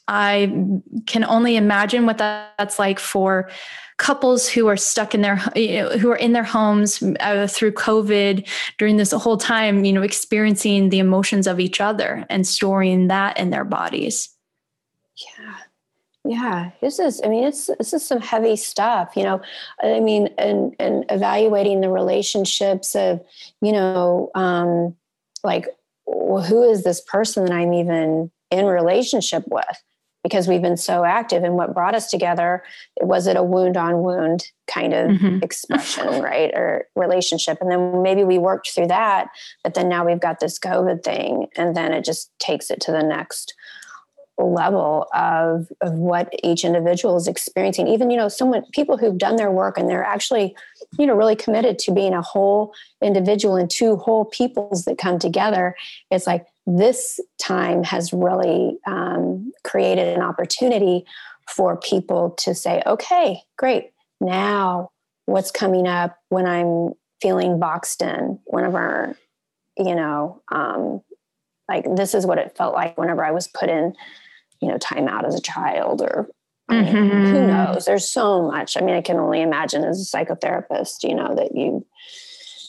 I can only imagine what that's like for couples who are stuck in their you know, who are in their homes uh, through covid during this whole time you know experiencing the emotions of each other and storing that in their bodies.
Yeah. Yeah. This is i mean it's this is some heavy stuff you know. I mean and and evaluating the relationships of you know um like well, who is this person that i'm even in relationship with because we've been so active. And what brought us together was it a wound on wound kind of mm-hmm. expression right? Or relationship. And then maybe we worked through that but then now we've got this covid thing and then it just takes it to the next level of of what each individual is experiencing. Even you know someone people who've done their work and they're actually you know really committed to being a whole individual and two whole peoples that come together it's like this time has really um, created an opportunity for people to say, okay, great. Now, what's coming up when I'm feeling boxed in? Whenever, you know, um, like this is what it felt like whenever I was put in, you know, time out as a child or I mean, mm-hmm. who knows? There's so much. I mean, I can only imagine as a psychotherapist, you know, that you,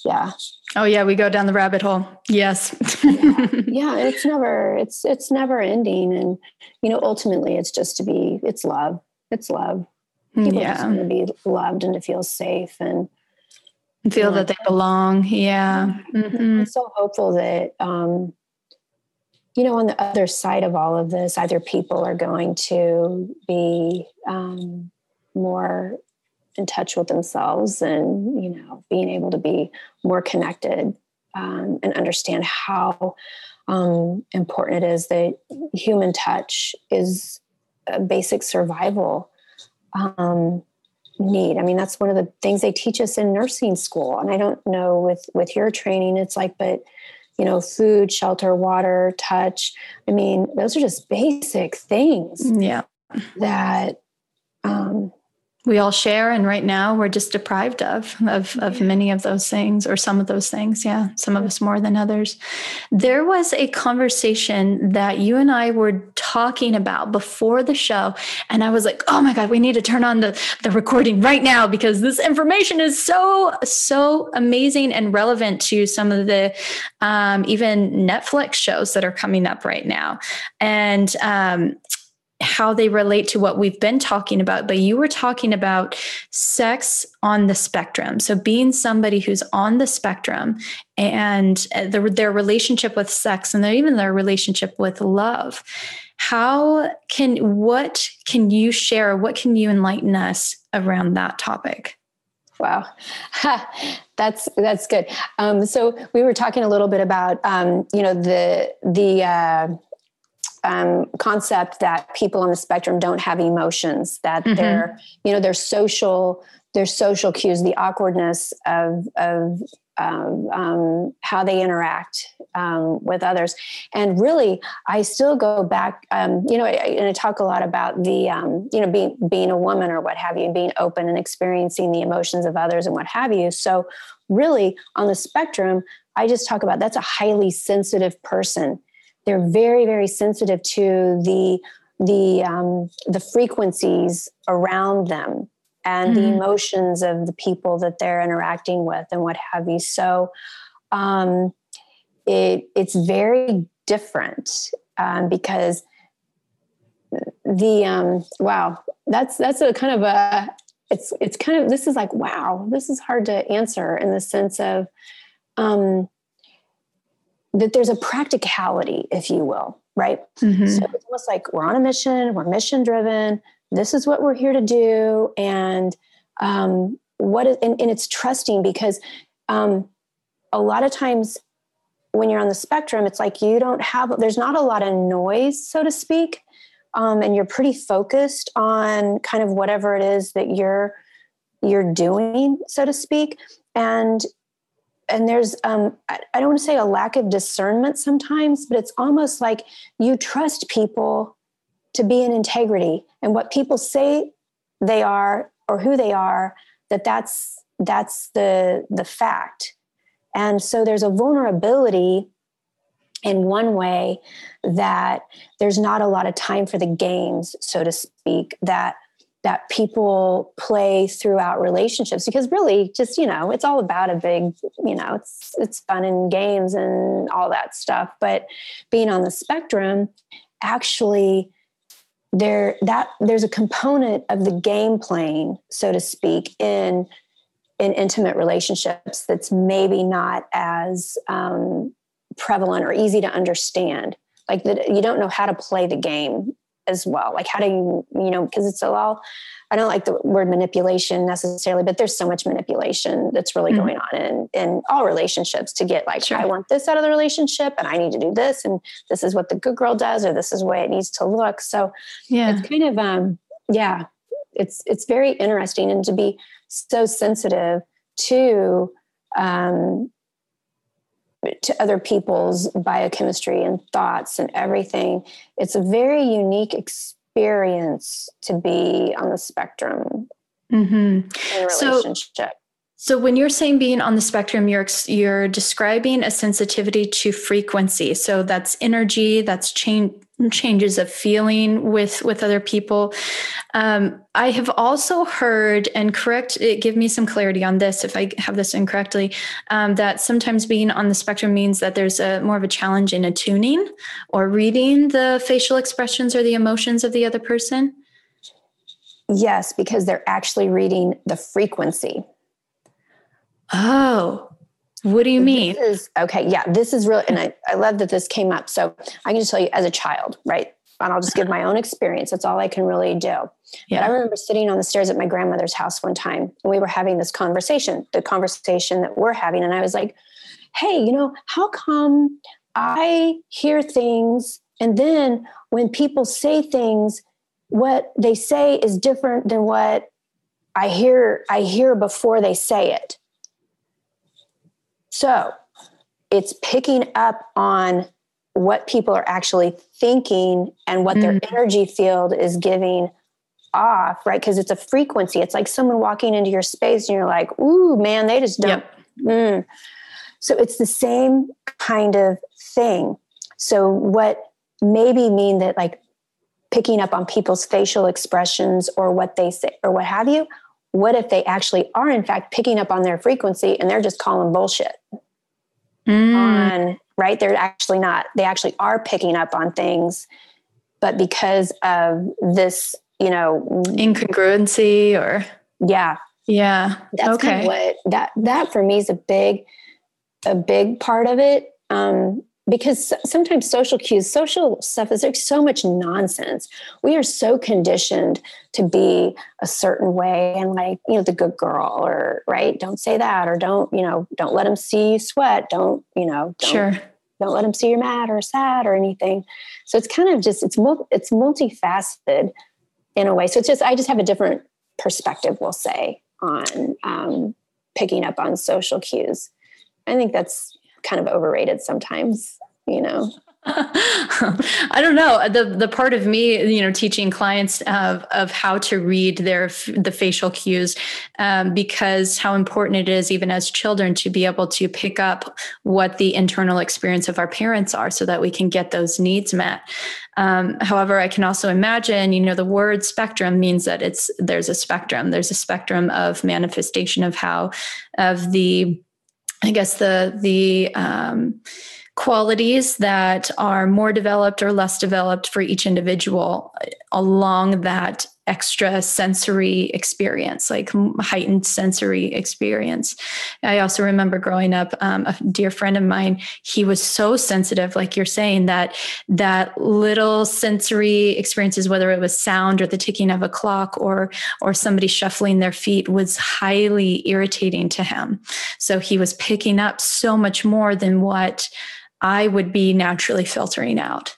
yeah,
Oh yeah, we go down the rabbit hole. Yes.
yeah. yeah, it's never it's it's never ending and you know ultimately it's just to be it's love. It's love. People yeah. just want to be loved and to feel safe and
feel you know, that they belong. Yeah.
Mm-hmm. I'm so hopeful that um you know on the other side of all of this either people are going to be um more in touch with themselves and you know being able to be more connected um, and understand how um, important it is that human touch is a basic survival um, need. I mean, that's one of the things they teach us in nursing school. And I don't know with with your training, it's like, but you know, food, shelter, water, touch. I mean, those are just basic things.
Yeah.
That um
we all share and right now we're just deprived of of of many of those things or some of those things yeah some of us more than others. There was a conversation that you and I were talking about before the show and I was like oh my god we need to turn on the the recording right now because this information is so so amazing and relevant to some of the um, even Netflix shows that are coming up right now. And um, how they relate to what we've been talking about, but you were talking about sex on the spectrum. So being somebody who's on the spectrum and uh, the, their relationship with sex and their, even their relationship with love. How can, what can you share? What can you enlighten us around that topic?
Wow, that's that's good. Um, so we were talking a little bit about um, you know the the uh, um, concept that people on the spectrum don't have emotions that mm-hmm. they're you know their social their social cues the awkwardness of of um, how they interact um, with others. And really i still go back um, you know and i talk a lot about the um, you know being being a woman or what have you and being open and experiencing the emotions of others and what have you. So really on the spectrum i just talk about that's a highly sensitive person they're very very sensitive to the the um, the frequencies around them and mm-hmm. the emotions of the people that they're interacting with and what have you so um, it it's very different um, because the um, wow that's that's a kind of a it's it's kind of this is like wow this is hard to answer in the sense of um, that there's a practicality, if you will, right? Mm-hmm. So it's almost like we're on a mission, we're mission driven. This is what we're here to do, and um, what is, and, and, it's trusting because um, a lot of times when you're on the spectrum, it's like you don't have there's not a lot of noise, so to speak, um, and you're pretty focused on kind of whatever it is that you're you're doing, so to speak, and and there's um, I, I don't want to say a lack of discernment sometimes but it's almost like you trust people to be in integrity and what people say they are or who they are that that's that's the the fact. And so there's a vulnerability in one way that there's not a lot of time for the games so to speak that that people play throughout relationships because really just you know it's all about a big you know it's it's fun and games and all that stuff. But being on the spectrum actually there that there's a component of the game playing so to speak in in intimate relationships that's maybe not as um, prevalent or easy to understand. Like that you don't know how to play the game as well like how do you you know because it's a all i don't like the word manipulation necessarily but there's so much manipulation that's really mm-hmm. going on in in all relationships to get like sure. i want this out of the relationship and i need to do this and this is what the good girl does or this is the way it needs to look so yeah it's kind of um yeah it's it's very interesting and to be so sensitive to um to other people's biochemistry and thoughts and everything. It's a very unique experience to be on the spectrum mm-hmm. in a relationship.
So, so when you're saying being on the spectrum, you're you're describing a sensitivity to frequency. So that's energy, that's change changes of feeling with with other people. Um, i have also heard and correct it give me some clarity on this if i have this incorrectly um, that sometimes being on the spectrum means that there's a more of a challenge in attuning or reading the facial expressions or the emotions of the other person?
Yes because they're actually reading the frequency
oh what do you mean?
Is, okay, yeah, this is real. And I, I love that this came up. So I can just tell you as a child, right? And I'll just give my own experience. That's all I can really do. Yeah. But I remember sitting on the stairs at my grandmother's house one time and we were having this conversation, the conversation that we're having. And I was like, hey, you know, how come I hear things and then when people say things, what they say is different than what I hear I hear before they say it. So it's picking up on what people are actually thinking and what their energy field is giving off, right? Because it's a frequency. It's like someone walking into your space and you're like, ooh, man, they just don't. Yep. Mm. So it's the same kind of thing. So what maybe mean that like picking up on people's facial expressions or what they say or what have you, what if they actually are in fact picking up on their frequency and they're just calling bullshit mm. on right they're actually not they actually are picking up on things but because of this you know
incongruency or
yeah
yeah
that's okay. kind of what that that for me is a big a big part of it um because sometimes social cues social stuff is like so much nonsense. We are so conditioned to be a certain way and like you know the good girl or right don't say that or don't you know don't let them see you sweat. Don't you know don't,
sure.
don't let them see you're mad or sad or anything. So it's kind of just it's it's multifaceted in a way. So it's just i just have a different perspective we'll say on um, picking up on social cues. I think that's kind of overrated sometimes you know
I don't know the the part of me, you know, teaching clients of of how to read their the facial cues, um, because how important it is, even as children, to be able to pick up what the internal experience of our parents are, so that we can get those needs met. Um, however, I can also imagine, you know, the word spectrum means that it's there's a spectrum. There's a spectrum of manifestation of how of the, I guess the the um, qualities that are more developed or less developed for each individual along that extra sensory experience, like heightened sensory experience. I also remember growing up, um, a dear friend of mine, he was so sensitive, like you're saying, that that little sensory experiences, whether it was sound or the ticking of a clock or or somebody shuffling their feet, was highly irritating to him. So he was picking up so much more than what I would be naturally filtering out.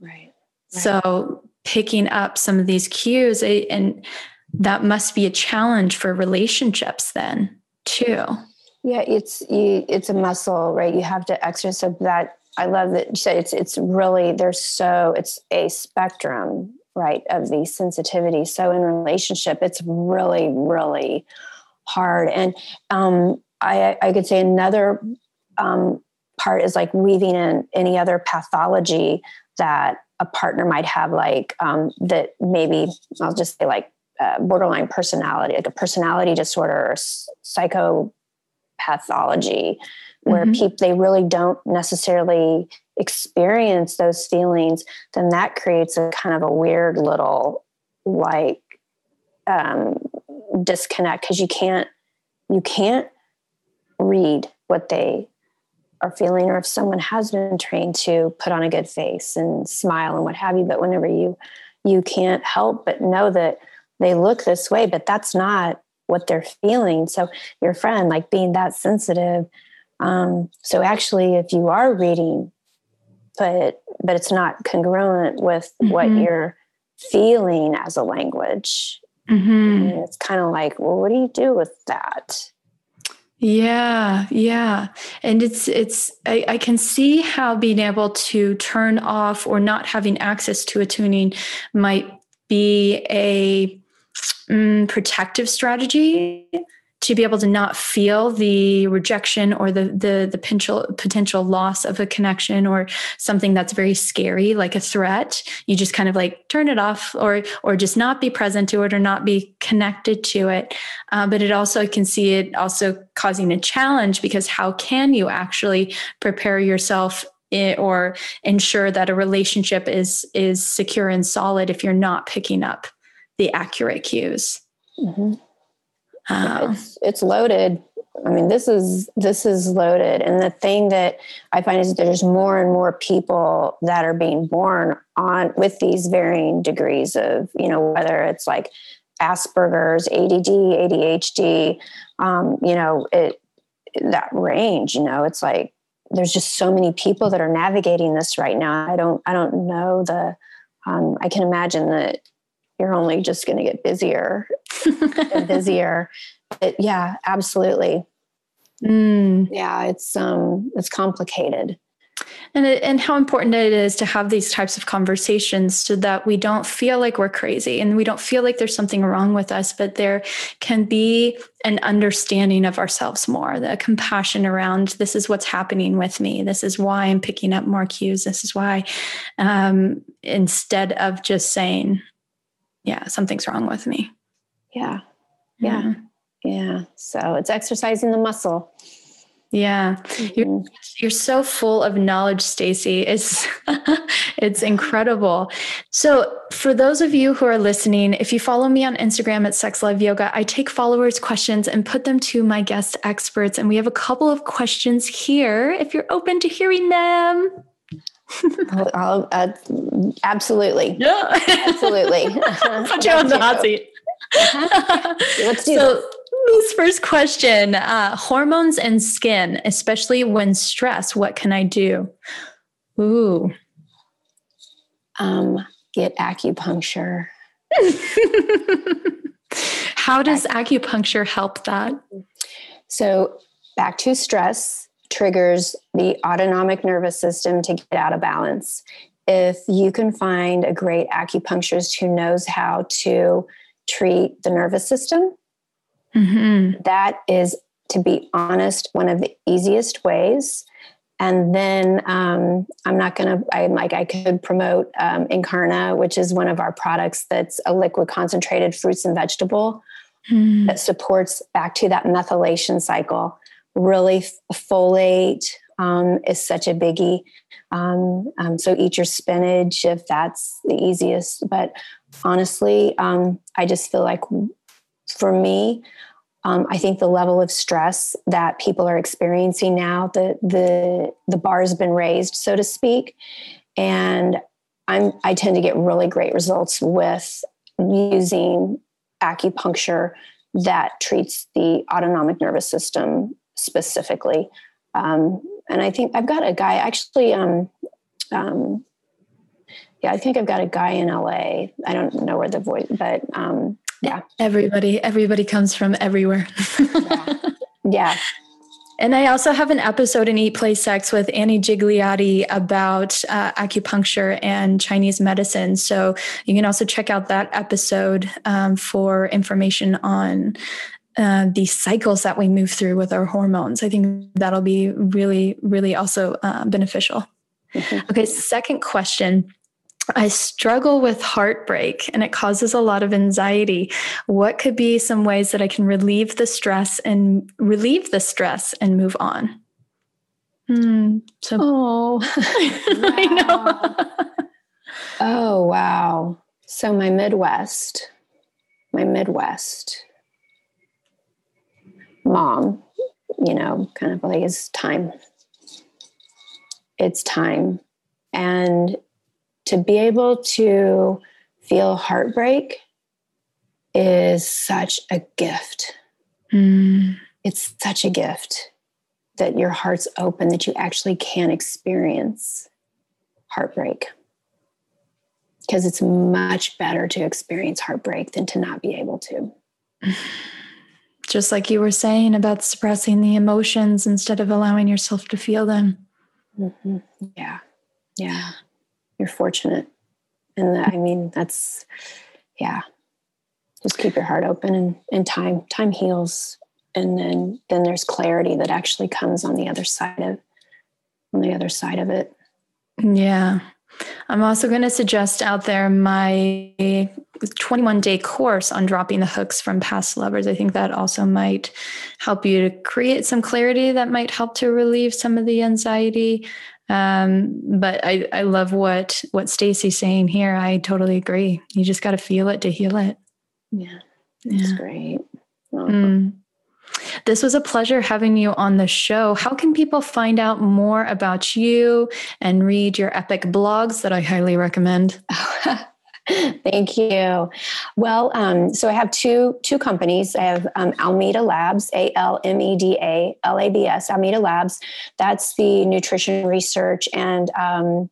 Right.
right. So picking up some of these cues eh, and that must be a challenge for relationships then too.
Yeah, it's you, it's a muscle, right? You have to exercise that. I love that you said it's it's really there's so it's a spectrum, right, of the sensitivity. So in relationship, it's really really hard. And um, I I could say another um, part is like weaving in any other pathology that a partner might have, like um, that maybe I'll just say like uh, borderline personality, like a personality disorder or psychopathology, where mm-hmm. people they really don't necessarily experience those feelings, then that creates a kind of a weird little like um, disconnect because you can't you can't read what they are feeling or if someone has been trained to put on a good face and smile and what have you but whenever you you can't help but know that they look this way but that's not what they're feeling so your friend like being that sensitive um, so actually if you are reading but but it's not congruent with mm-hmm. what you're feeling as a language mm-hmm. it's kind of like well what do you do with that
yeah, yeah. And it's it's I, I, can see how being able to turn off or not having access to attuning might be a mm, protective strategy to be able to not feel the rejection or the the the potential potential loss of a connection or something that's very scary like a threat. You just kind of like turn it off or or just not be present to it or not be connected to it. Uh, but it also I can see it also causing a challenge because how can you actually prepare yourself or ensure that a relationship is is secure and solid if you're not picking up the accurate cues? Mm-hmm.
Um, it's, it's loaded. I mean, this is this is loaded, and the thing that I find is there's more and more people that are being born on with these varying degrees of, you know, whether it's like Asperger's, ADD, ADHD, um, you know, it that range. You know, it's like there's just so many people that are navigating this right now. I don't I don't know the. Um, I can imagine that you're only just going to get busier and busier. But yeah, absolutely.
Mm.
Yeah, it's um it's complicated.
And, it, and how important it is to have these types of conversations so that we don't feel like we're crazy and we don't feel like there's something wrong with us, but there can be an understanding of ourselves more, the compassion around this is what's happening with me. This is why I'm picking up more cues. This is why, um, instead of just saying, yeah, something's wrong with me.
Yeah. Yeah. Yeah. So it's exercising the muscle.
Yeah. Mm-hmm. You're, you're so full of knowledge, Stacy. It's it's incredible. So for those of you who are listening, if you follow me on Instagram at Sex Love Yoga, I take followers' questions and put them to my guest experts. And we have a couple of questions here if you're open to hearing them.
I'll, I'll, uh, absolutely.
Yeah.
absolutely.
Put you on the hot seat.
Uh-huh. Let's do
so, this first question uh, hormones and skin, especially when stressed, what can I do? Ooh.
Um, get acupuncture.
How does acupuncture help that?
So, back to stress triggers the autonomic nervous system to get out of balance. If you can find a great acupuncturist who knows how to treat the nervous system, Mm-hmm. That is, to be honest, one of the easiest ways. And then um, I'm not going to, I'm like, I could promote um, Incarna, which is one of our products that's a liquid concentrated fruits and vegetable mm. that supports back to that methylation cycle. Really, folate um, is such a biggie. Um, um, so eat your spinach if that's the easiest. But honestly, um, I just feel like for me, um, I think the level of stress that people are experiencing now, the the the bar has been raised, so to speak, and I'm I tend to get really great results with using acupuncture that treats the autonomic nervous system specifically. Um, and I think I've got a guy actually. Um, um, yeah, I think I've got a guy in LA. I don't know where the voice, but um, yeah
everybody everybody comes from everywhere
yeah. yeah.
And I also have an episode in Eat Play Sex with Annie Gigliotti about uh, acupuncture and Chinese medicine. So you can also check out that episode um, for information on uh, the cycles that we move through with our hormones. I think that'll be really, really also uh, beneficial. Mm-hmm. Okay, second question. I struggle with heartbreak and it causes a lot of anxiety. What could be some ways that I can relieve the stress and relieve the stress and move on?
Hmm. So, oh, I know. oh, wow. So, my Midwest, my Midwest mom, you know, kind of like it's time. It's time. And to be able to feel heartbreak is such a gift. Mm. It's such a gift that your heart's open, that you actually can experience heartbreak. Because it's much better to experience heartbreak than to not be able to.
Just like you were saying about suppressing the emotions instead of allowing yourself to feel them.
Mm-hmm. Yeah. Yeah you're fortunate. And that, I mean, that's, yeah, just keep your heart open and, and time, time heals. And then, then there's clarity that actually comes on the other side of, on the other side of it.
Yeah. I'm also going to suggest out there my 21 day course on dropping the hooks from past lovers. I think that also might help you to create some clarity that might help to relieve some of the anxiety. Um, but I, I love what what Stacy's saying here. I totally agree. You just got to feel it to heal it.
Yeah, that's yeah. great.
Mm. This was a pleasure having you on the show. How can people find out more about you and read your epic blogs that I highly recommend?
Thank you. Well, um, so I have two two companies. I have um, Almeda Labs, A L M E D A L A B S, Almeda Labs. That's the nutrition research and um,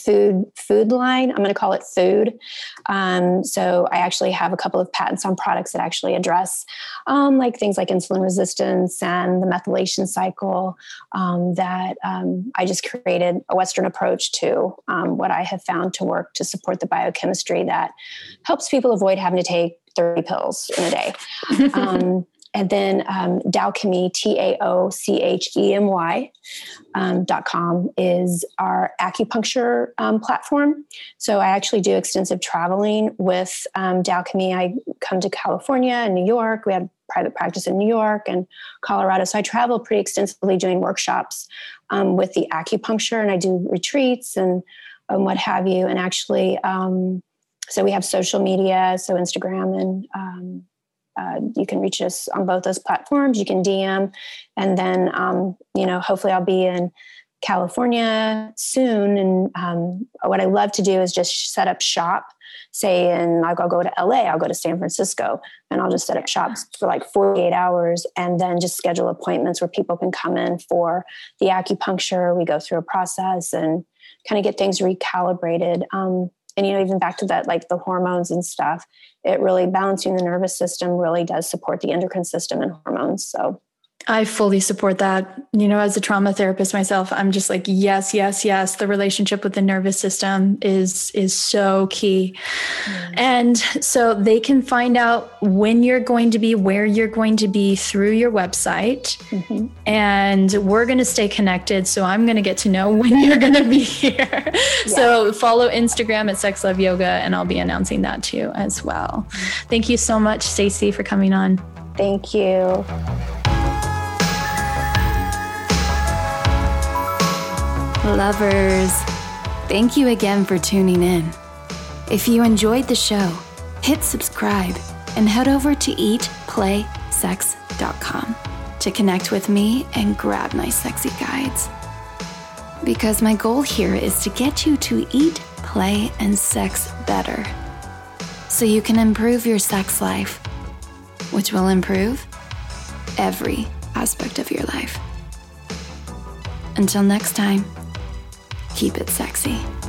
food food line. I'm going to call it food. Um, so I actually have a couple of patents on products that actually address um, like things like insulin resistance and the methylation cycle. Um, that um, I just created a Western approach to um, what I have found to work to support the biochemistry that helps people avoid having to take 30 pills in a day. And then um, Taochemy, T A O C H E M Y um, dot com is our acupuncture um, platform. So I actually do extensive traveling with um. I come to California and New York. We have private practice in New York and Colorado. So I travel pretty extensively doing workshops um, with the acupuncture, and I do retreats and, and what have you. And actually, um, so we have social media, so Instagram and um, uh, you can reach us on both those platforms. You can DM, and then um, you know, hopefully, I'll be in California soon. And um, what I love to do is just set up shop. Say, and I'll go to LA, I'll go to San Francisco, and I'll just set up shops for like 48 hours and then just schedule appointments where people can come in for the acupuncture. We go through a process and kind of get things recalibrated. Um, and you know even back to that like the hormones and stuff it really balancing the nervous system really does support the endocrine system and hormones. So
I fully support that. You know, as a trauma therapist myself, I'm just like, yes, yes, yes. The relationship with the nervous system is is so key. Mm. And so they can find out when you're going to be, where you're going to be through your website. Mm-hmm. And we're going to stay connected. So I'm going to get to know when you're going to be here. Yeah. So follow Instagram at Sex Love Yoga, and I'll be announcing that too as well. Mm-hmm. Thank you so much, Stacey, for coming on.
Thank you.
Lovers, thank you again for tuning in. If you enjoyed the show, hit subscribe and head over to eatplaysex.com to connect with me and grab my sexy guides. Because my goal here is to get you to eat, play, and sex better so you can improve your sex life, which will improve every aspect of your life. Until next time keep it sexy.